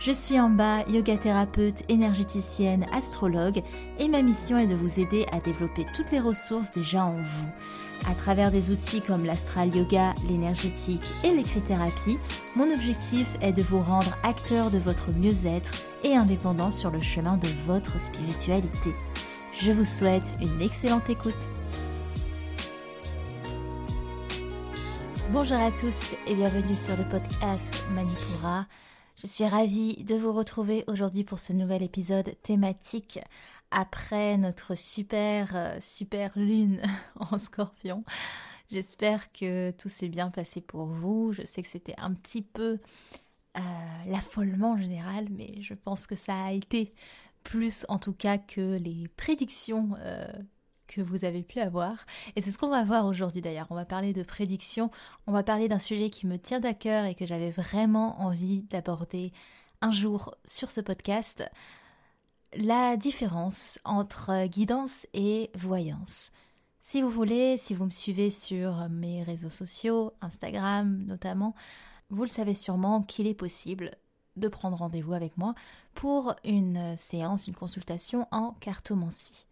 Je suis en bas, yoga thérapeute, énergéticienne, astrologue et ma mission est de vous aider à développer toutes les ressources déjà en vous à travers des outils comme l'astral yoga, l'énergétique et l'écrit-thérapie, mon objectif est de vous rendre acteur de votre mieux-être et indépendant sur le chemin de votre spiritualité. Je vous souhaite une excellente écoute. Bonjour à tous et bienvenue sur le podcast Manipura. Je suis ravie de vous retrouver aujourd'hui pour ce nouvel épisode thématique après notre super, euh, super lune en scorpion. J'espère que tout s'est bien passé pour vous. Je sais que c'était un petit peu euh, l'affolement général, mais je pense que ça a été plus en tout cas que les prédictions euh, que vous avez pu avoir. Et c'est ce qu'on va voir aujourd'hui d'ailleurs. On va parler de prédictions, on va parler d'un sujet qui me tient à cœur et que j'avais vraiment envie d'aborder un jour sur ce podcast la différence entre guidance et voyance. Si vous voulez, si vous me suivez sur mes réseaux sociaux, Instagram notamment, vous le savez sûrement qu'il est possible de prendre rendez-vous avec moi pour une séance, une consultation en cartomancie.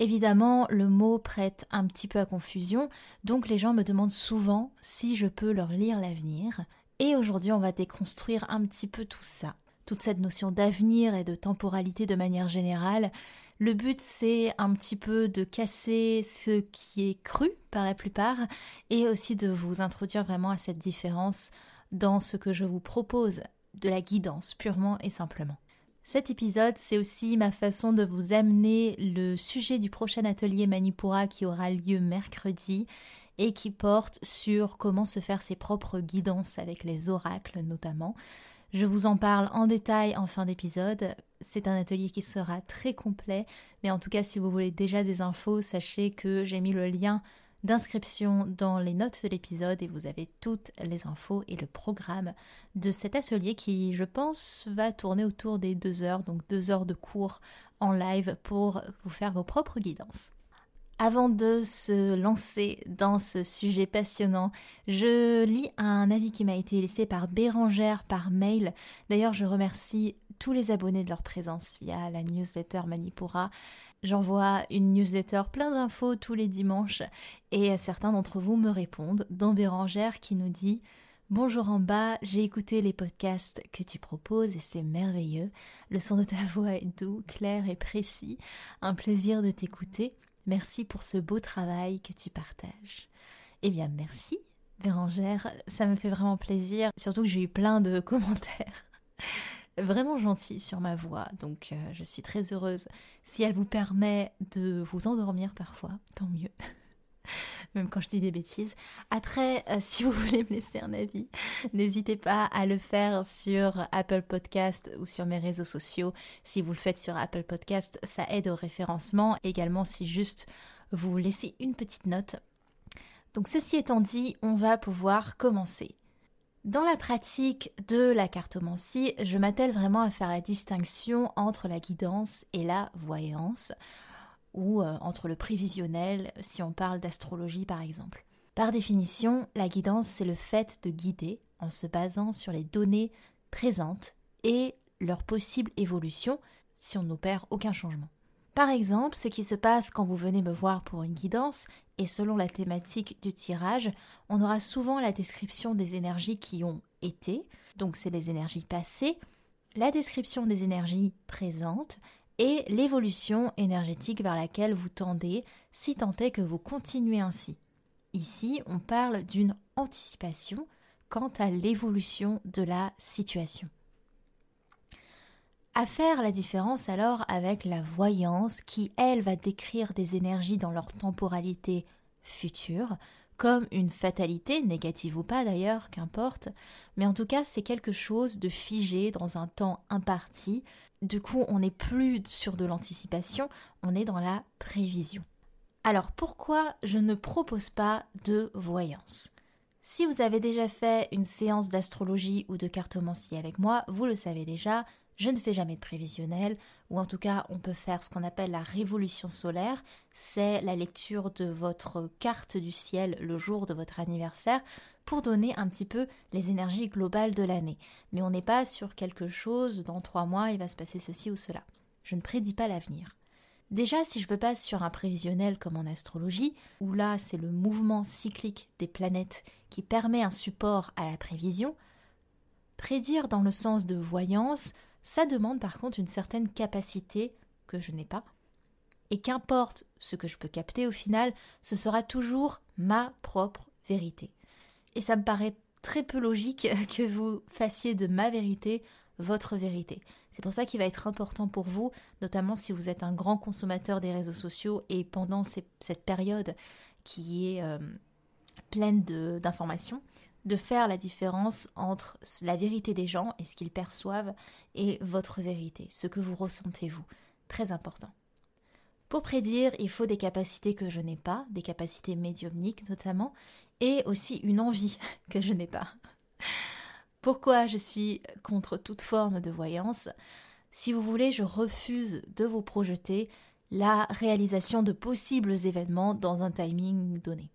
Évidemment, le mot prête un petit peu à confusion, donc les gens me demandent souvent si je peux leur lire l'avenir. Et aujourd'hui, on va déconstruire un petit peu tout ça toute cette notion d'avenir et de temporalité de manière générale. Le but, c'est un petit peu de casser ce qui est cru par la plupart et aussi de vous introduire vraiment à cette différence dans ce que je vous propose de la guidance purement et simplement. Cet épisode, c'est aussi ma façon de vous amener le sujet du prochain atelier Manipura qui aura lieu mercredi et qui porte sur comment se faire ses propres guidances avec les oracles notamment. Je vous en parle en détail en fin d'épisode. C'est un atelier qui sera très complet, mais en tout cas si vous voulez déjà des infos, sachez que j'ai mis le lien d'inscription dans les notes de l'épisode et vous avez toutes les infos et le programme de cet atelier qui, je pense, va tourner autour des deux heures, donc deux heures de cours en live pour vous faire vos propres guidances. Avant de se lancer dans ce sujet passionnant, je lis un avis qui m'a été laissé par Bérangère par mail. D'ailleurs, je remercie tous les abonnés de leur présence via la newsletter Manipura. J'envoie une newsletter plein d'infos tous les dimanches et certains d'entre vous me répondent, dont Bérangère qui nous dit Bonjour en bas, j'ai écouté les podcasts que tu proposes et c'est merveilleux. Le son de ta voix est doux, clair et précis. Un plaisir de t'écouter. Merci pour ce beau travail que tu partages. Eh bien, merci, Bérangère. Ça me fait vraiment plaisir. Surtout que j'ai eu plein de commentaires vraiment gentils sur ma voix. Donc, euh, je suis très heureuse. Si elle vous permet de vous endormir parfois, tant mieux. même quand je dis des bêtises. Après, euh, si vous voulez me laisser un avis, n'hésitez pas à le faire sur Apple Podcast ou sur mes réseaux sociaux. Si vous le faites sur Apple Podcast, ça aide au référencement. Également, si juste vous laissez une petite note. Donc, ceci étant dit, on va pouvoir commencer. Dans la pratique de la cartomancie, je m'attelle vraiment à faire la distinction entre la guidance et la voyance ou euh, entre le prévisionnel si on parle d'astrologie par exemple. Par définition, la guidance, c'est le fait de guider en se basant sur les données présentes et leur possible évolution si on n'opère aucun changement. Par exemple, ce qui se passe quand vous venez me voir pour une guidance, et selon la thématique du tirage, on aura souvent la description des énergies qui ont été, donc c'est les énergies passées, la description des énergies présentes et l'évolution énergétique vers laquelle vous tendez si tant est que vous continuez ainsi. Ici, on parle d'une anticipation quant à l'évolution de la situation. À faire la différence alors avec la voyance qui, elle, va décrire des énergies dans leur temporalité future, comme une fatalité, négative ou pas d'ailleurs, qu'importe, mais en tout cas c'est quelque chose de figé dans un temps imparti. Du coup, on n'est plus sur de l'anticipation, on est dans la prévision. Alors pourquoi je ne propose pas de voyance? Si vous avez déjà fait une séance d'astrologie ou de cartomancie avec moi, vous le savez déjà, je ne fais jamais de prévisionnel, ou en tout cas on peut faire ce qu'on appelle la révolution solaire, c'est la lecture de votre carte du ciel le jour de votre anniversaire pour donner un petit peu les énergies globales de l'année. Mais on n'est pas sur quelque chose, dans trois mois il va se passer ceci ou cela. Je ne prédis pas l'avenir. Déjà, si je me passe sur un prévisionnel comme en astrologie, où là c'est le mouvement cyclique des planètes qui permet un support à la prévision, prédire dans le sens de voyance, ça demande par contre une certaine capacité que je n'ai pas. Et qu'importe ce que je peux capter au final, ce sera toujours ma propre vérité. Et ça me paraît très peu logique que vous fassiez de ma vérité votre vérité. C'est pour ça qu'il va être important pour vous, notamment si vous êtes un grand consommateur des réseaux sociaux et pendant cette période qui est euh, pleine d'informations, de, faire la différence entre la vérité des gens et ce qu'ils perçoivent et votre vérité, ce que vous ressentez vous. Très important. Pour prédire, il faut des capacités que je n'ai pas, des capacités médiumniques notamment, et aussi une envie que je n'ai pas. Pourquoi je suis contre toute forme de voyance? Si vous voulez, je refuse de vous projeter la réalisation de possibles événements dans un timing donné.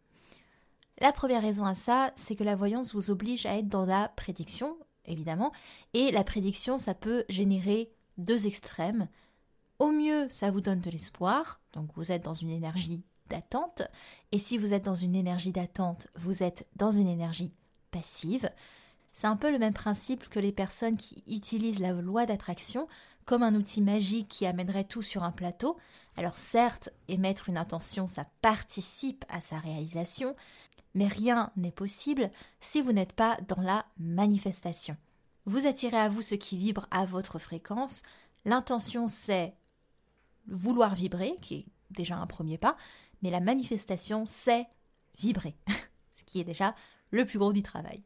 La première raison à ça, c'est que la voyance vous oblige à être dans la prédiction, évidemment, et la prédiction, ça peut générer deux extrêmes. Au mieux, ça vous donne de l'espoir, donc vous êtes dans une énergie d'attente, et si vous êtes dans une énergie d'attente, vous êtes dans une énergie passive. C'est un peu le même principe que les personnes qui utilisent la loi d'attraction comme un outil magique qui amènerait tout sur un plateau. Alors certes, émettre une intention, ça participe à sa réalisation, mais rien n'est possible si vous n'êtes pas dans la manifestation. Vous attirez à vous ce qui vibre à votre fréquence. L'intention, c'est vouloir vibrer, qui est déjà un premier pas, mais la manifestation, c'est vibrer, ce qui est déjà le plus gros du travail.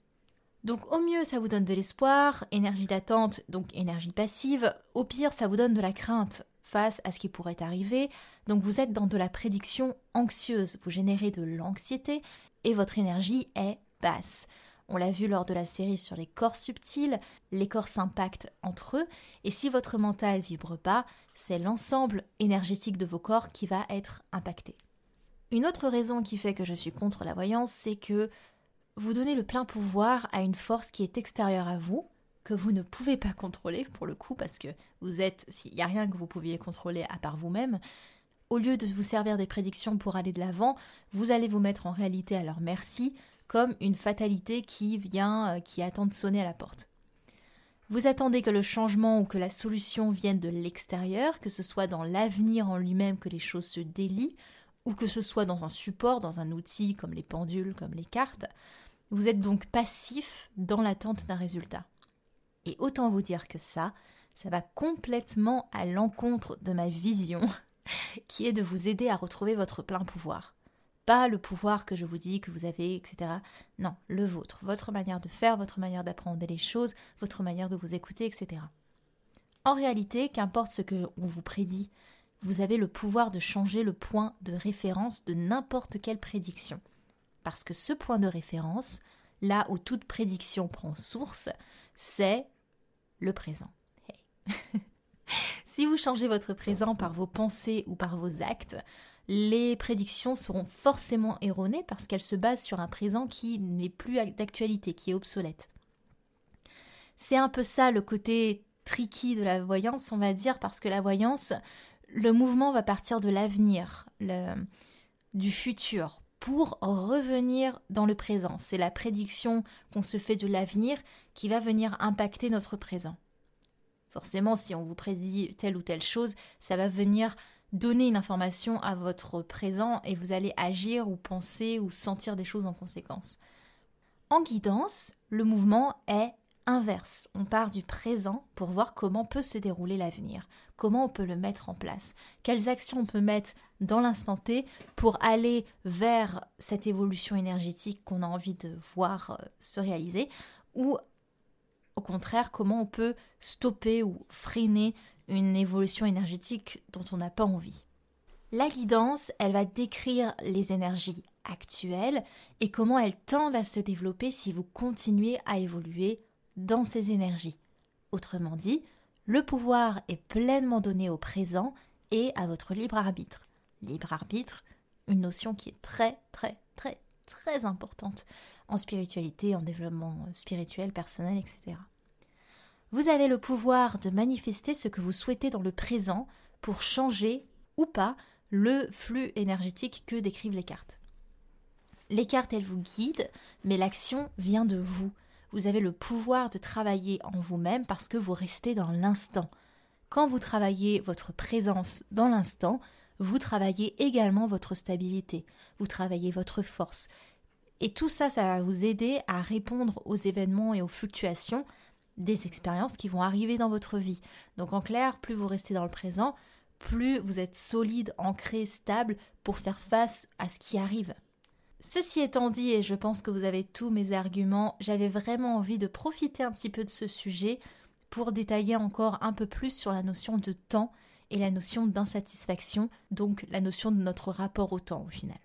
Donc au mieux, ça vous donne de l'espoir, énergie d'attente, donc énergie passive. Au pire, ça vous donne de la crainte face à ce qui pourrait arriver. Donc vous êtes dans de la prédiction anxieuse, vous générez de l'anxiété et votre énergie est basse. On l'a vu lors de la série sur les corps subtils, les corps s'impactent entre eux, et si votre mental vibre pas, c'est l'ensemble énergétique de vos corps qui va être impacté. Une autre raison qui fait que je suis contre la voyance, c'est que vous donnez le plein pouvoir à une force qui est extérieure à vous, que vous ne pouvez pas contrôler pour le coup, parce que vous êtes, s'il n'y a rien que vous pouviez contrôler à part vous-même, au lieu de vous servir des prédictions pour aller de l'avant, vous allez vous mettre en réalité à leur merci, comme une fatalité qui vient, euh, qui attend de sonner à la porte. Vous attendez que le changement ou que la solution vienne de l'extérieur, que ce soit dans l'avenir en lui-même que les choses se délient, ou que ce soit dans un support, dans un outil comme les pendules, comme les cartes. Vous êtes donc passif dans l'attente d'un résultat. Et autant vous dire que ça, ça va complètement à l'encontre de ma vision, qui est de vous aider à retrouver votre plein pouvoir. Pas le pouvoir que je vous dis que vous avez, etc. Non, le vôtre, votre manière de faire, votre manière d'apprendre les choses, votre manière de vous écouter, etc. En réalité, qu'importe ce que on vous prédit, vous avez le pouvoir de changer le point de référence de n'importe quelle prédiction. Parce que ce point de référence, là où toute prédiction prend source, c'est le présent. si vous changez votre présent par vos pensées ou par vos actes, les prédictions seront forcément erronées parce qu'elles se basent sur un présent qui n'est plus d'actualité, qui est obsolète. C'est un peu ça le côté tricky de la voyance, on va dire, parce que la voyance, le mouvement va partir de l'avenir, du futur, pour revenir dans le présent. C'est la prédiction qu'on se fait de l'avenir qui va venir impacter notre présent. Forcément, si on vous prédit telle ou telle chose, ça va venir donner une information à votre présent et vous allez agir ou penser ou sentir des choses en conséquence. En guidance, le mouvement est inverse. On part du présent pour voir comment peut se dérouler l'avenir, comment on peut le mettre en place, quelles actions on peut mettre dans l'instant T pour aller vers cette évolution énergétique qu'on a envie de voir euh, se réaliser, ou au contraire comment on peut stopper ou freiner une évolution énergétique dont on n'a pas envie. La guidance, elle va décrire les énergies actuelles et comment elles tendent à se développer si vous continuez à évoluer dans ces énergies. Autrement dit, le pouvoir est pleinement donné au présent et à votre libre arbitre. Libre arbitre, une notion qui est très très très très importante en spiritualité, en développement spirituel, personnel, etc. Vous avez le pouvoir de manifester ce que vous souhaitez dans le présent pour changer ou pas le flux énergétique que décrivent les cartes. Les cartes, elles vous guident, mais l'action vient de vous. Vous avez le pouvoir de travailler en vous-même parce que vous restez dans l'instant. Quand vous travaillez votre présence dans l'instant, vous travaillez également votre stabilité, vous travaillez votre force. Et tout ça, ça va vous aider à répondre aux événements et aux fluctuations des expériences qui vont arriver dans votre vie. Donc en clair, plus vous restez dans le présent, plus vous êtes solide, ancré, stable pour faire face à ce qui arrive. Ceci étant dit, et je pense que vous avez tous mes arguments, j'avais vraiment envie de profiter un petit peu de ce sujet pour détailler encore un peu plus sur la notion de temps et la notion d'insatisfaction, donc la notion de notre rapport au temps au final.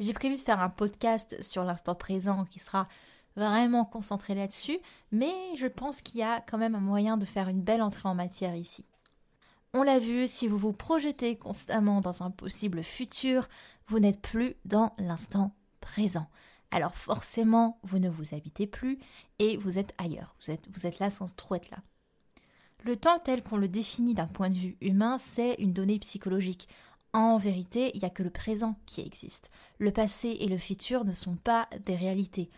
J'ai prévu de faire un podcast sur l'instant présent qui sera vraiment concentré là-dessus, mais je pense qu'il y a quand même un moyen de faire une belle entrée en matière ici. On l'a vu, si vous vous projetez constamment dans un possible futur, vous n'êtes plus dans l'instant présent. Alors forcément, vous ne vous habitez plus et vous êtes ailleurs. Vous êtes, vous êtes là sans trop être là. Le temps tel qu'on le définit d'un point de vue humain, c'est une donnée psychologique. En vérité, il n'y a que le présent qui existe. Le passé et le futur ne sont pas des réalités.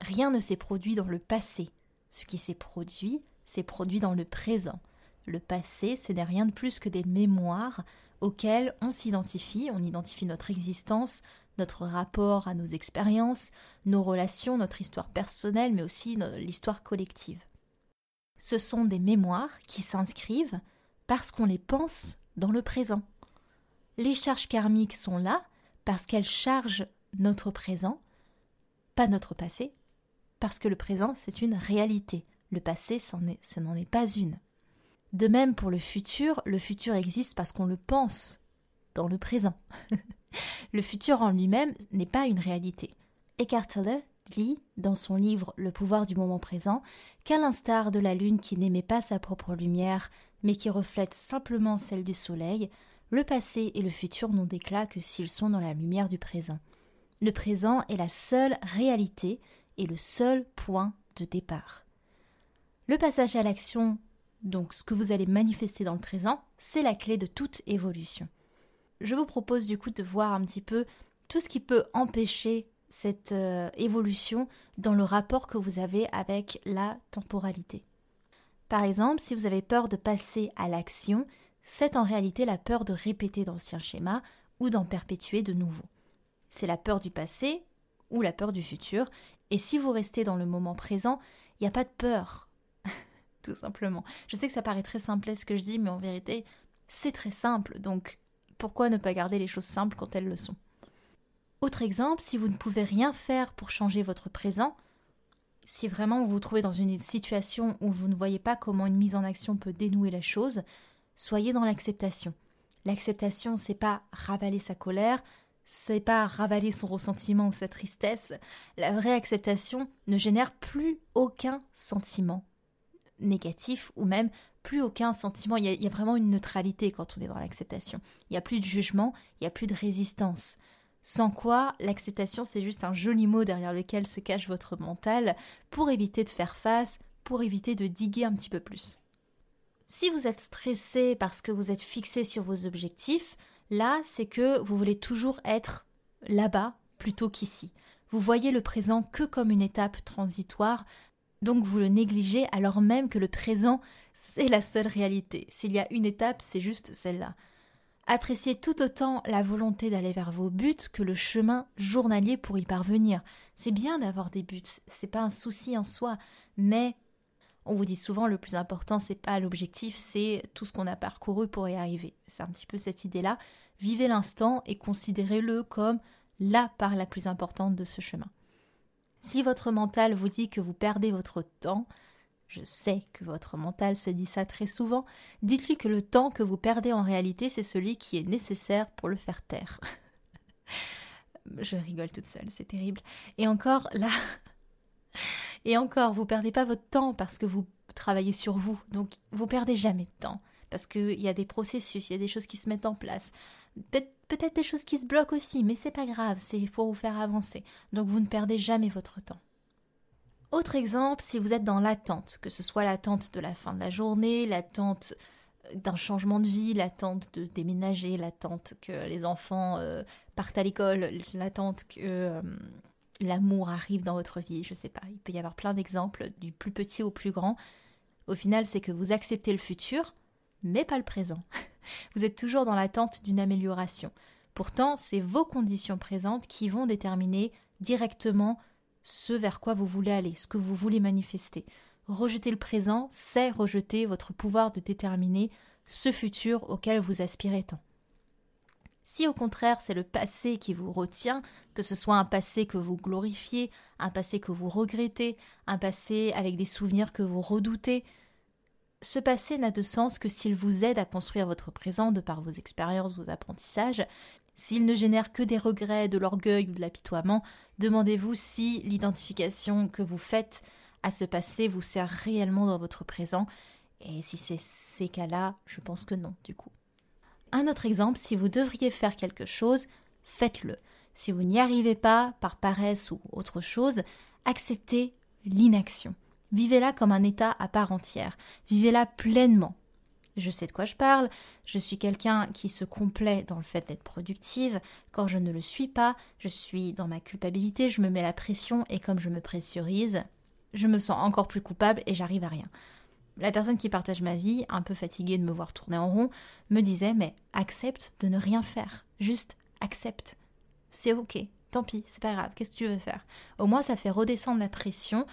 Rien ne s'est produit dans le passé. Ce qui s'est produit, s'est produit dans le présent. Le passé, ce n'est rien de plus que des mémoires auxquelles on s'identifie, on identifie notre existence, notre rapport à nos expériences, nos relations, notre histoire personnelle, mais aussi l'histoire collective. Ce sont des mémoires qui s'inscrivent parce qu'on les pense dans le présent. Les charges karmiques sont là parce qu'elles chargent notre présent, pas notre passé, parce que le présent, c'est une réalité. Le passé, ce n'en est pas une. De même pour le futur, le futur existe parce qu'on le pense dans le présent. le futur en lui-même n'est pas une réalité. Eckhart Tolle dit dans son livre Le pouvoir du moment présent qu'à l'instar de la lune qui n'émet pas sa propre lumière mais qui reflète simplement celle du soleil, le passé et le futur n'ont d'éclat que s'ils sont dans la lumière du présent. Le présent est la seule réalité et le seul point de départ. Le passage à l'action donc ce que vous allez manifester dans le présent, c'est la clé de toute évolution. Je vous propose du coup de voir un petit peu tout ce qui peut empêcher cette euh, évolution dans le rapport que vous avez avec la temporalité. Par exemple, si vous avez peur de passer à l'action, c'est en réalité la peur de répéter d'anciens schémas ou d'en perpétuer de nouveaux. C'est la peur du passé ou la peur du futur, et si vous restez dans le moment présent, il n'y a pas de peur, tout simplement. Je sais que ça paraît très simple ce que je dis, mais en vérité, c'est très simple, donc pourquoi ne pas garder les choses simples quand elles le sont? Autre exemple, si vous ne pouvez rien faire pour changer votre présent, si vraiment vous vous trouvez dans une situation où vous ne voyez pas comment une mise en action peut dénouer la chose, soyez dans l'acceptation. L'acceptation, c'est pas ravaler sa colère, c'est pas ravaler son ressentiment ou sa tristesse. La vraie acceptation ne génère plus aucun sentiment négatif ou même plus aucun sentiment. Il y, a, vraiment une neutralité quand on est dans l'acceptation. Il n'y a plus de jugement, il n'y a plus de résistance. Sans quoi, l'acceptation, c'est juste un joli mot derrière lequel se cache votre mental pour éviter de faire face, pour éviter de diguer un petit peu plus. Si vous êtes stressé parce que vous êtes fixé sur vos objectifs, là, c'est que vous voulez toujours être là-bas plutôt qu'ici. Vous voyez le présent que comme une étape transitoire donc vous le négligez alors même que le présent, c'est la seule réalité. S'il y a une étape, c'est juste celle-là. Appréciez tout autant la volonté d'aller vers vos buts que le chemin journalier pour y parvenir. C'est bien d'avoir des buts, c'est pas un souci en soi, mais on vous dit souvent le plus important c'est pas l'objectif, c'est tout ce qu'on a parcouru pour y arriver. C'est un petit peu cette idée-là. Vivez l'instant et considérez-le comme la part la plus importante de ce chemin. Si votre mental vous dit que vous perdez votre temps, je sais que votre mental se dit ça très souvent, dites-lui que le temps que vous perdez en réalité, c'est celui qui est nécessaire pour le faire taire. Je rigole toute seule, c'est terrible. Et encore, là, et encore, vous perdez pas votre temps parce que vous travaillez sur vous. Donc, vous perdez jamais de temps parce qu'il y a des processus, il y a des choses qui se mettent en place. Peut-être des choses qui se bloquent aussi, mais c'est pas grave, c'est pour vous faire avancer. Donc, vous ne perdez jamais votre temps. Autre exemple, si vous êtes dans l'attente, que ce soit l'attente de la fin de la journée, l'attente d'un changement de vie, l'attente de déménager, l'attente que les enfants euh, partent à l'école, l'attente que euh, l'amour arrive dans votre vie, je sais pas, il peut y avoir plein d'exemples, du plus petit au plus grand. Au final, c'est que vous acceptez le futur, mais pas le présent. vous êtes toujours dans l'attente d'une amélioration. Pourtant, c'est vos conditions présentes qui vont déterminer directement ce vers quoi vous voulez aller, ce que vous voulez manifester. Rejeter le présent, c'est rejeter votre pouvoir de déterminer ce futur auquel vous aspirez tant. Si au contraire c'est le passé qui vous retient, que ce soit un passé que vous glorifiez, un passé que vous regrettez, un passé avec des souvenirs que vous redoutez, ce passé n'a de sens que s'il vous aide à construire votre présent de par vos expériences, vos apprentissages. S'il ne génère que des regrets, de l'orgueil ou de l'apitoiement, demandez-vous si l'identification que vous faites à ce passé vous sert réellement dans votre présent. Et si c'est ces cas-là, je pense que non, du coup. Un autre exemple, si vous devriez faire quelque chose, faites-le. Si vous n'y arrivez pas, par paresse ou autre chose, acceptez l'inaction. Vivez-la comme un état à part entière. Vivez-la pleinement. Je sais de quoi je parle, je suis quelqu'un qui se complaît dans le fait d'être productive. Quand je ne le suis pas, je suis dans ma culpabilité, je me mets la pression et comme je me pressurise, je me sens encore plus coupable et j'arrive à rien. La personne qui partage ma vie, un peu fatiguée de me voir tourner en rond, me disait mais accepte de ne rien faire, juste accepte. C'est ok, tant pis, c'est pas grave, qu'est-ce que tu veux faire? Au moins ça fait redescendre la pression.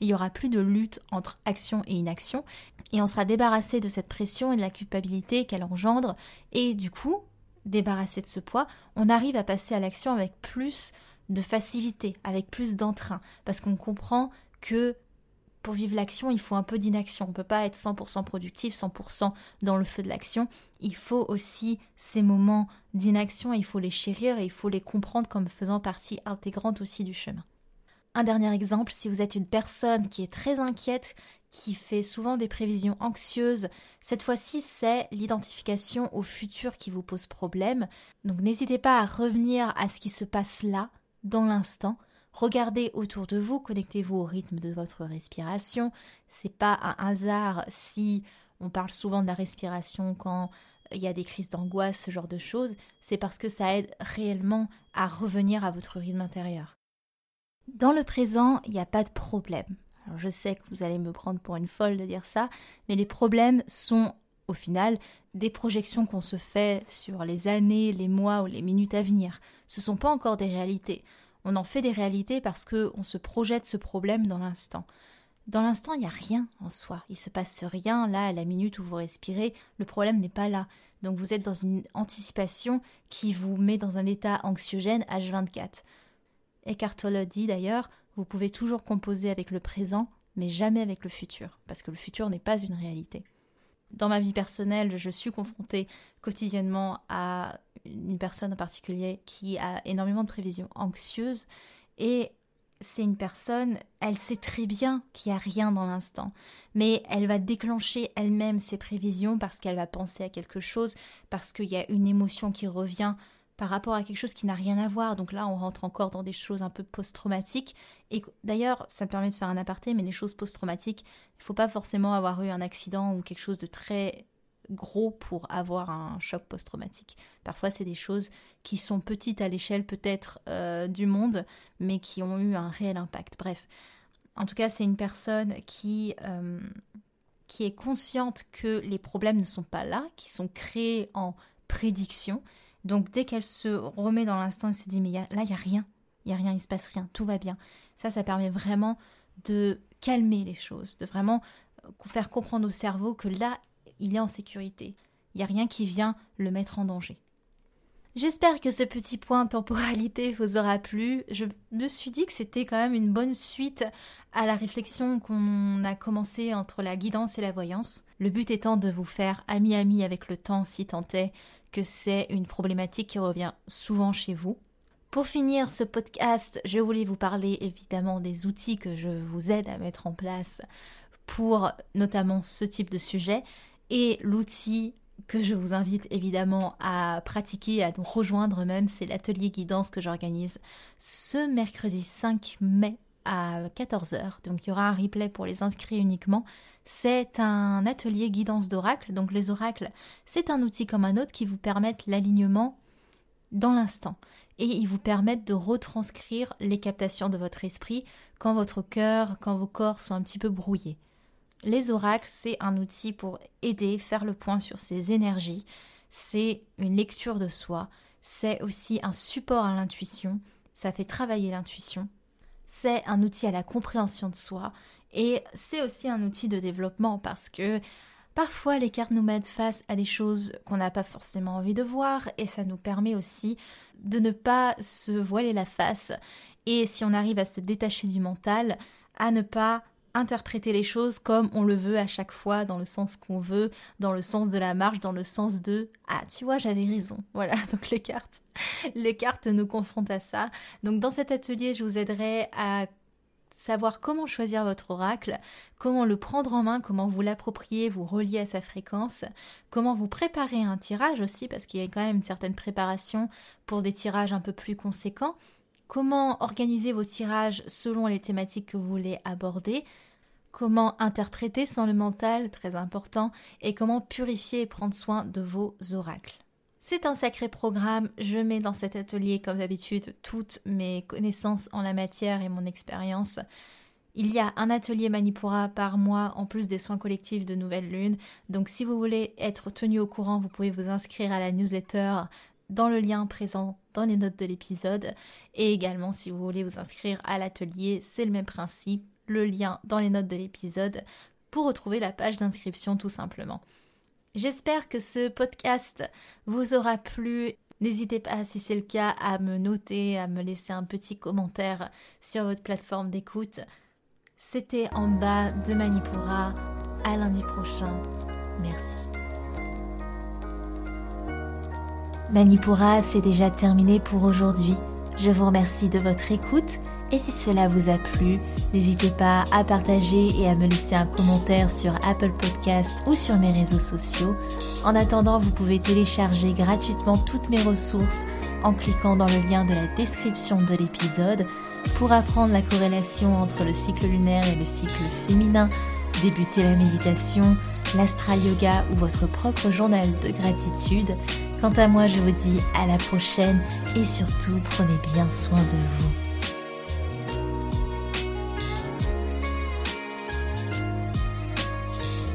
Il n'y aura plus de lutte entre action et inaction, et on sera débarrassé de cette pression et de la culpabilité qu'elle engendre, et du coup, débarrassé de ce poids, on arrive à passer à l'action avec plus de facilité, avec plus d'entrain, parce qu'on comprend que pour vivre l'action, il faut un peu d'inaction. On ne peut pas être 100% productif, 100% dans le feu de l'action. Il faut aussi ces moments d'inaction, il faut les chérir et il faut les comprendre comme faisant partie intégrante aussi du chemin. Un dernier exemple, si vous êtes une personne qui est très inquiète, qui fait souvent des prévisions anxieuses, cette fois-ci c'est l'identification au futur qui vous pose problème. Donc n'hésitez pas à revenir à ce qui se passe là, dans l'instant. Regardez autour de vous, connectez-vous au rythme de votre respiration. C'est pas un hasard si on parle souvent de la respiration quand il y a des crises d'angoisse, ce genre de choses, c'est parce que ça aide réellement à revenir à votre rythme intérieur. Dans le présent, il n'y a pas de problème. Je sais que vous allez me prendre pour une folle de dire ça, mais les problèmes sont au final des projections qu'on se fait sur les années, les mois ou les minutes à venir. Ce ne sont pas encore des réalités. On en fait des réalités parce qu'on se projette ce problème dans l'instant. Dans l'instant, il n'y a rien en soi. Il se passe rien là à la minute où vous respirez. Le problème n'est pas là. Donc vous êtes dans une anticipation qui vous met dans un état anxiogène H24. Eckhart Tolle dit d'ailleurs, vous pouvez toujours composer avec le présent, mais jamais avec le futur, parce que le futur n'est pas une réalité. Dans ma vie personnelle, je suis confrontée quotidiennement à une personne en particulier qui a énormément de prévisions anxieuses. Et c'est une personne, elle sait très bien qu'il n'y a rien dans l'instant, mais elle va déclencher elle-même ses prévisions parce qu'elle va penser à quelque chose, parce qu'il y a une émotion qui revient par rapport à quelque chose qui n'a rien à voir. Donc là, on rentre encore dans des choses un peu post-traumatiques. Et d'ailleurs, ça me permet de faire un aparté, mais les choses post-traumatiques, il ne faut pas forcément avoir eu un accident ou quelque chose de très gros pour avoir un choc post-traumatique. Parfois, c'est des choses qui sont petites à l'échelle peut-être euh, du monde, mais qui ont eu un réel impact. Bref, en tout cas, c'est une personne qui, euh, qui est consciente que les problèmes ne sont pas là, qui sont créés en prédiction donc dès qu'elle se remet dans l'instant, elle se dit mais là, il n'y a rien, il n'y a rien, il se passe rien, tout va bien. Ça, ça permet vraiment de calmer les choses, de vraiment euh, faire comprendre au cerveau que là, il est en sécurité. Il n'y a rien qui vient le mettre en danger. J'espère que ce petit point temporalité vous aura plu. Je me suis dit que c'était quand même une bonne suite à la réflexion qu'on a commencé entre la guidance et la voyance. Le but étant de vous faire ami-ami avec le temps si tant est que c'est une problématique qui revient souvent chez vous. Pour finir ce podcast, je voulais vous parler évidemment des outils que je vous aide à mettre en place pour notamment ce type de sujet et l'outil que je vous invite évidemment à pratiquer, à nous rejoindre même, c'est l'atelier guidance que j'organise ce mercredi 5 mai à 14h. Donc il y aura un replay pour les inscrits uniquement. C'est un atelier guidance d'oracle. Donc les oracles, c'est un outil comme un autre qui vous permettent l'alignement dans l'instant. Et ils vous permettent de retranscrire les captations de votre esprit quand votre cœur, quand vos corps sont un petit peu brouillés. Les oracles, c'est un outil pour aider, faire le point sur ses énergies. C'est une lecture de soi. C'est aussi un support à l'intuition. Ça fait travailler l'intuition. C'est un outil à la compréhension de soi. Et c'est aussi un outil de développement parce que Parfois, les cartes nous mettent face à des choses qu'on n'a pas forcément envie de voir et ça nous permet aussi de ne pas se voiler la face et si on arrive à se détacher du mental, à ne pas interpréter les choses comme on le veut à chaque fois, dans le sens qu'on veut, dans le sens de la marche, dans le sens de ah tu vois j'avais raison. Voilà donc les cartes, les cartes nous confrontent à ça. Donc dans cet atelier je vous aiderai à savoir comment choisir votre oracle, comment le prendre en main, comment vous l'approprier, vous relier à sa fréquence, comment vous préparer un tirage aussi, parce qu'il y a quand même une certaine préparation pour des tirages un peu plus conséquents, comment organiser vos tirages selon les thématiques que vous voulez aborder, comment interpréter sans le mental, très important, et comment purifier et prendre soin de vos oracles? C'est un sacré programme, je mets dans cet atelier comme d'habitude toutes mes connaissances en la matière et mon expérience. Il y a un atelier Manipura par mois en plus des soins collectifs de Nouvelle Lune, donc si vous voulez être tenu au courant, vous pouvez vous inscrire à la newsletter dans le lien présent dans les notes de l'épisode. Et également, si vous voulez vous inscrire à l'atelier, c'est le même principe, le lien dans les notes de l'épisode pour retrouver la page d'inscription tout simplement. J'espère que ce podcast vous aura plu. N'hésitez pas, si c'est le cas, à me noter, à me laisser un petit commentaire sur votre plateforme d'écoute. C'était en bas de Manipura. À lundi prochain. Merci. Manipura, c'est déjà terminé pour aujourd'hui. Je vous remercie de votre écoute et si cela vous a plu, n'hésitez pas à partager et à me laisser un commentaire sur Apple Podcast ou sur mes réseaux sociaux. En attendant, vous pouvez télécharger gratuitement toutes mes ressources en cliquant dans le lien de la description de l'épisode pour apprendre la corrélation entre le cycle lunaire et le cycle féminin, débuter la méditation, l'astral yoga ou votre propre journal de gratitude. Quant à moi, je vous dis à la prochaine et surtout prenez bien soin de vous.